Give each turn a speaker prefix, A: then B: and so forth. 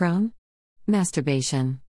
A: Prone? Masturbation.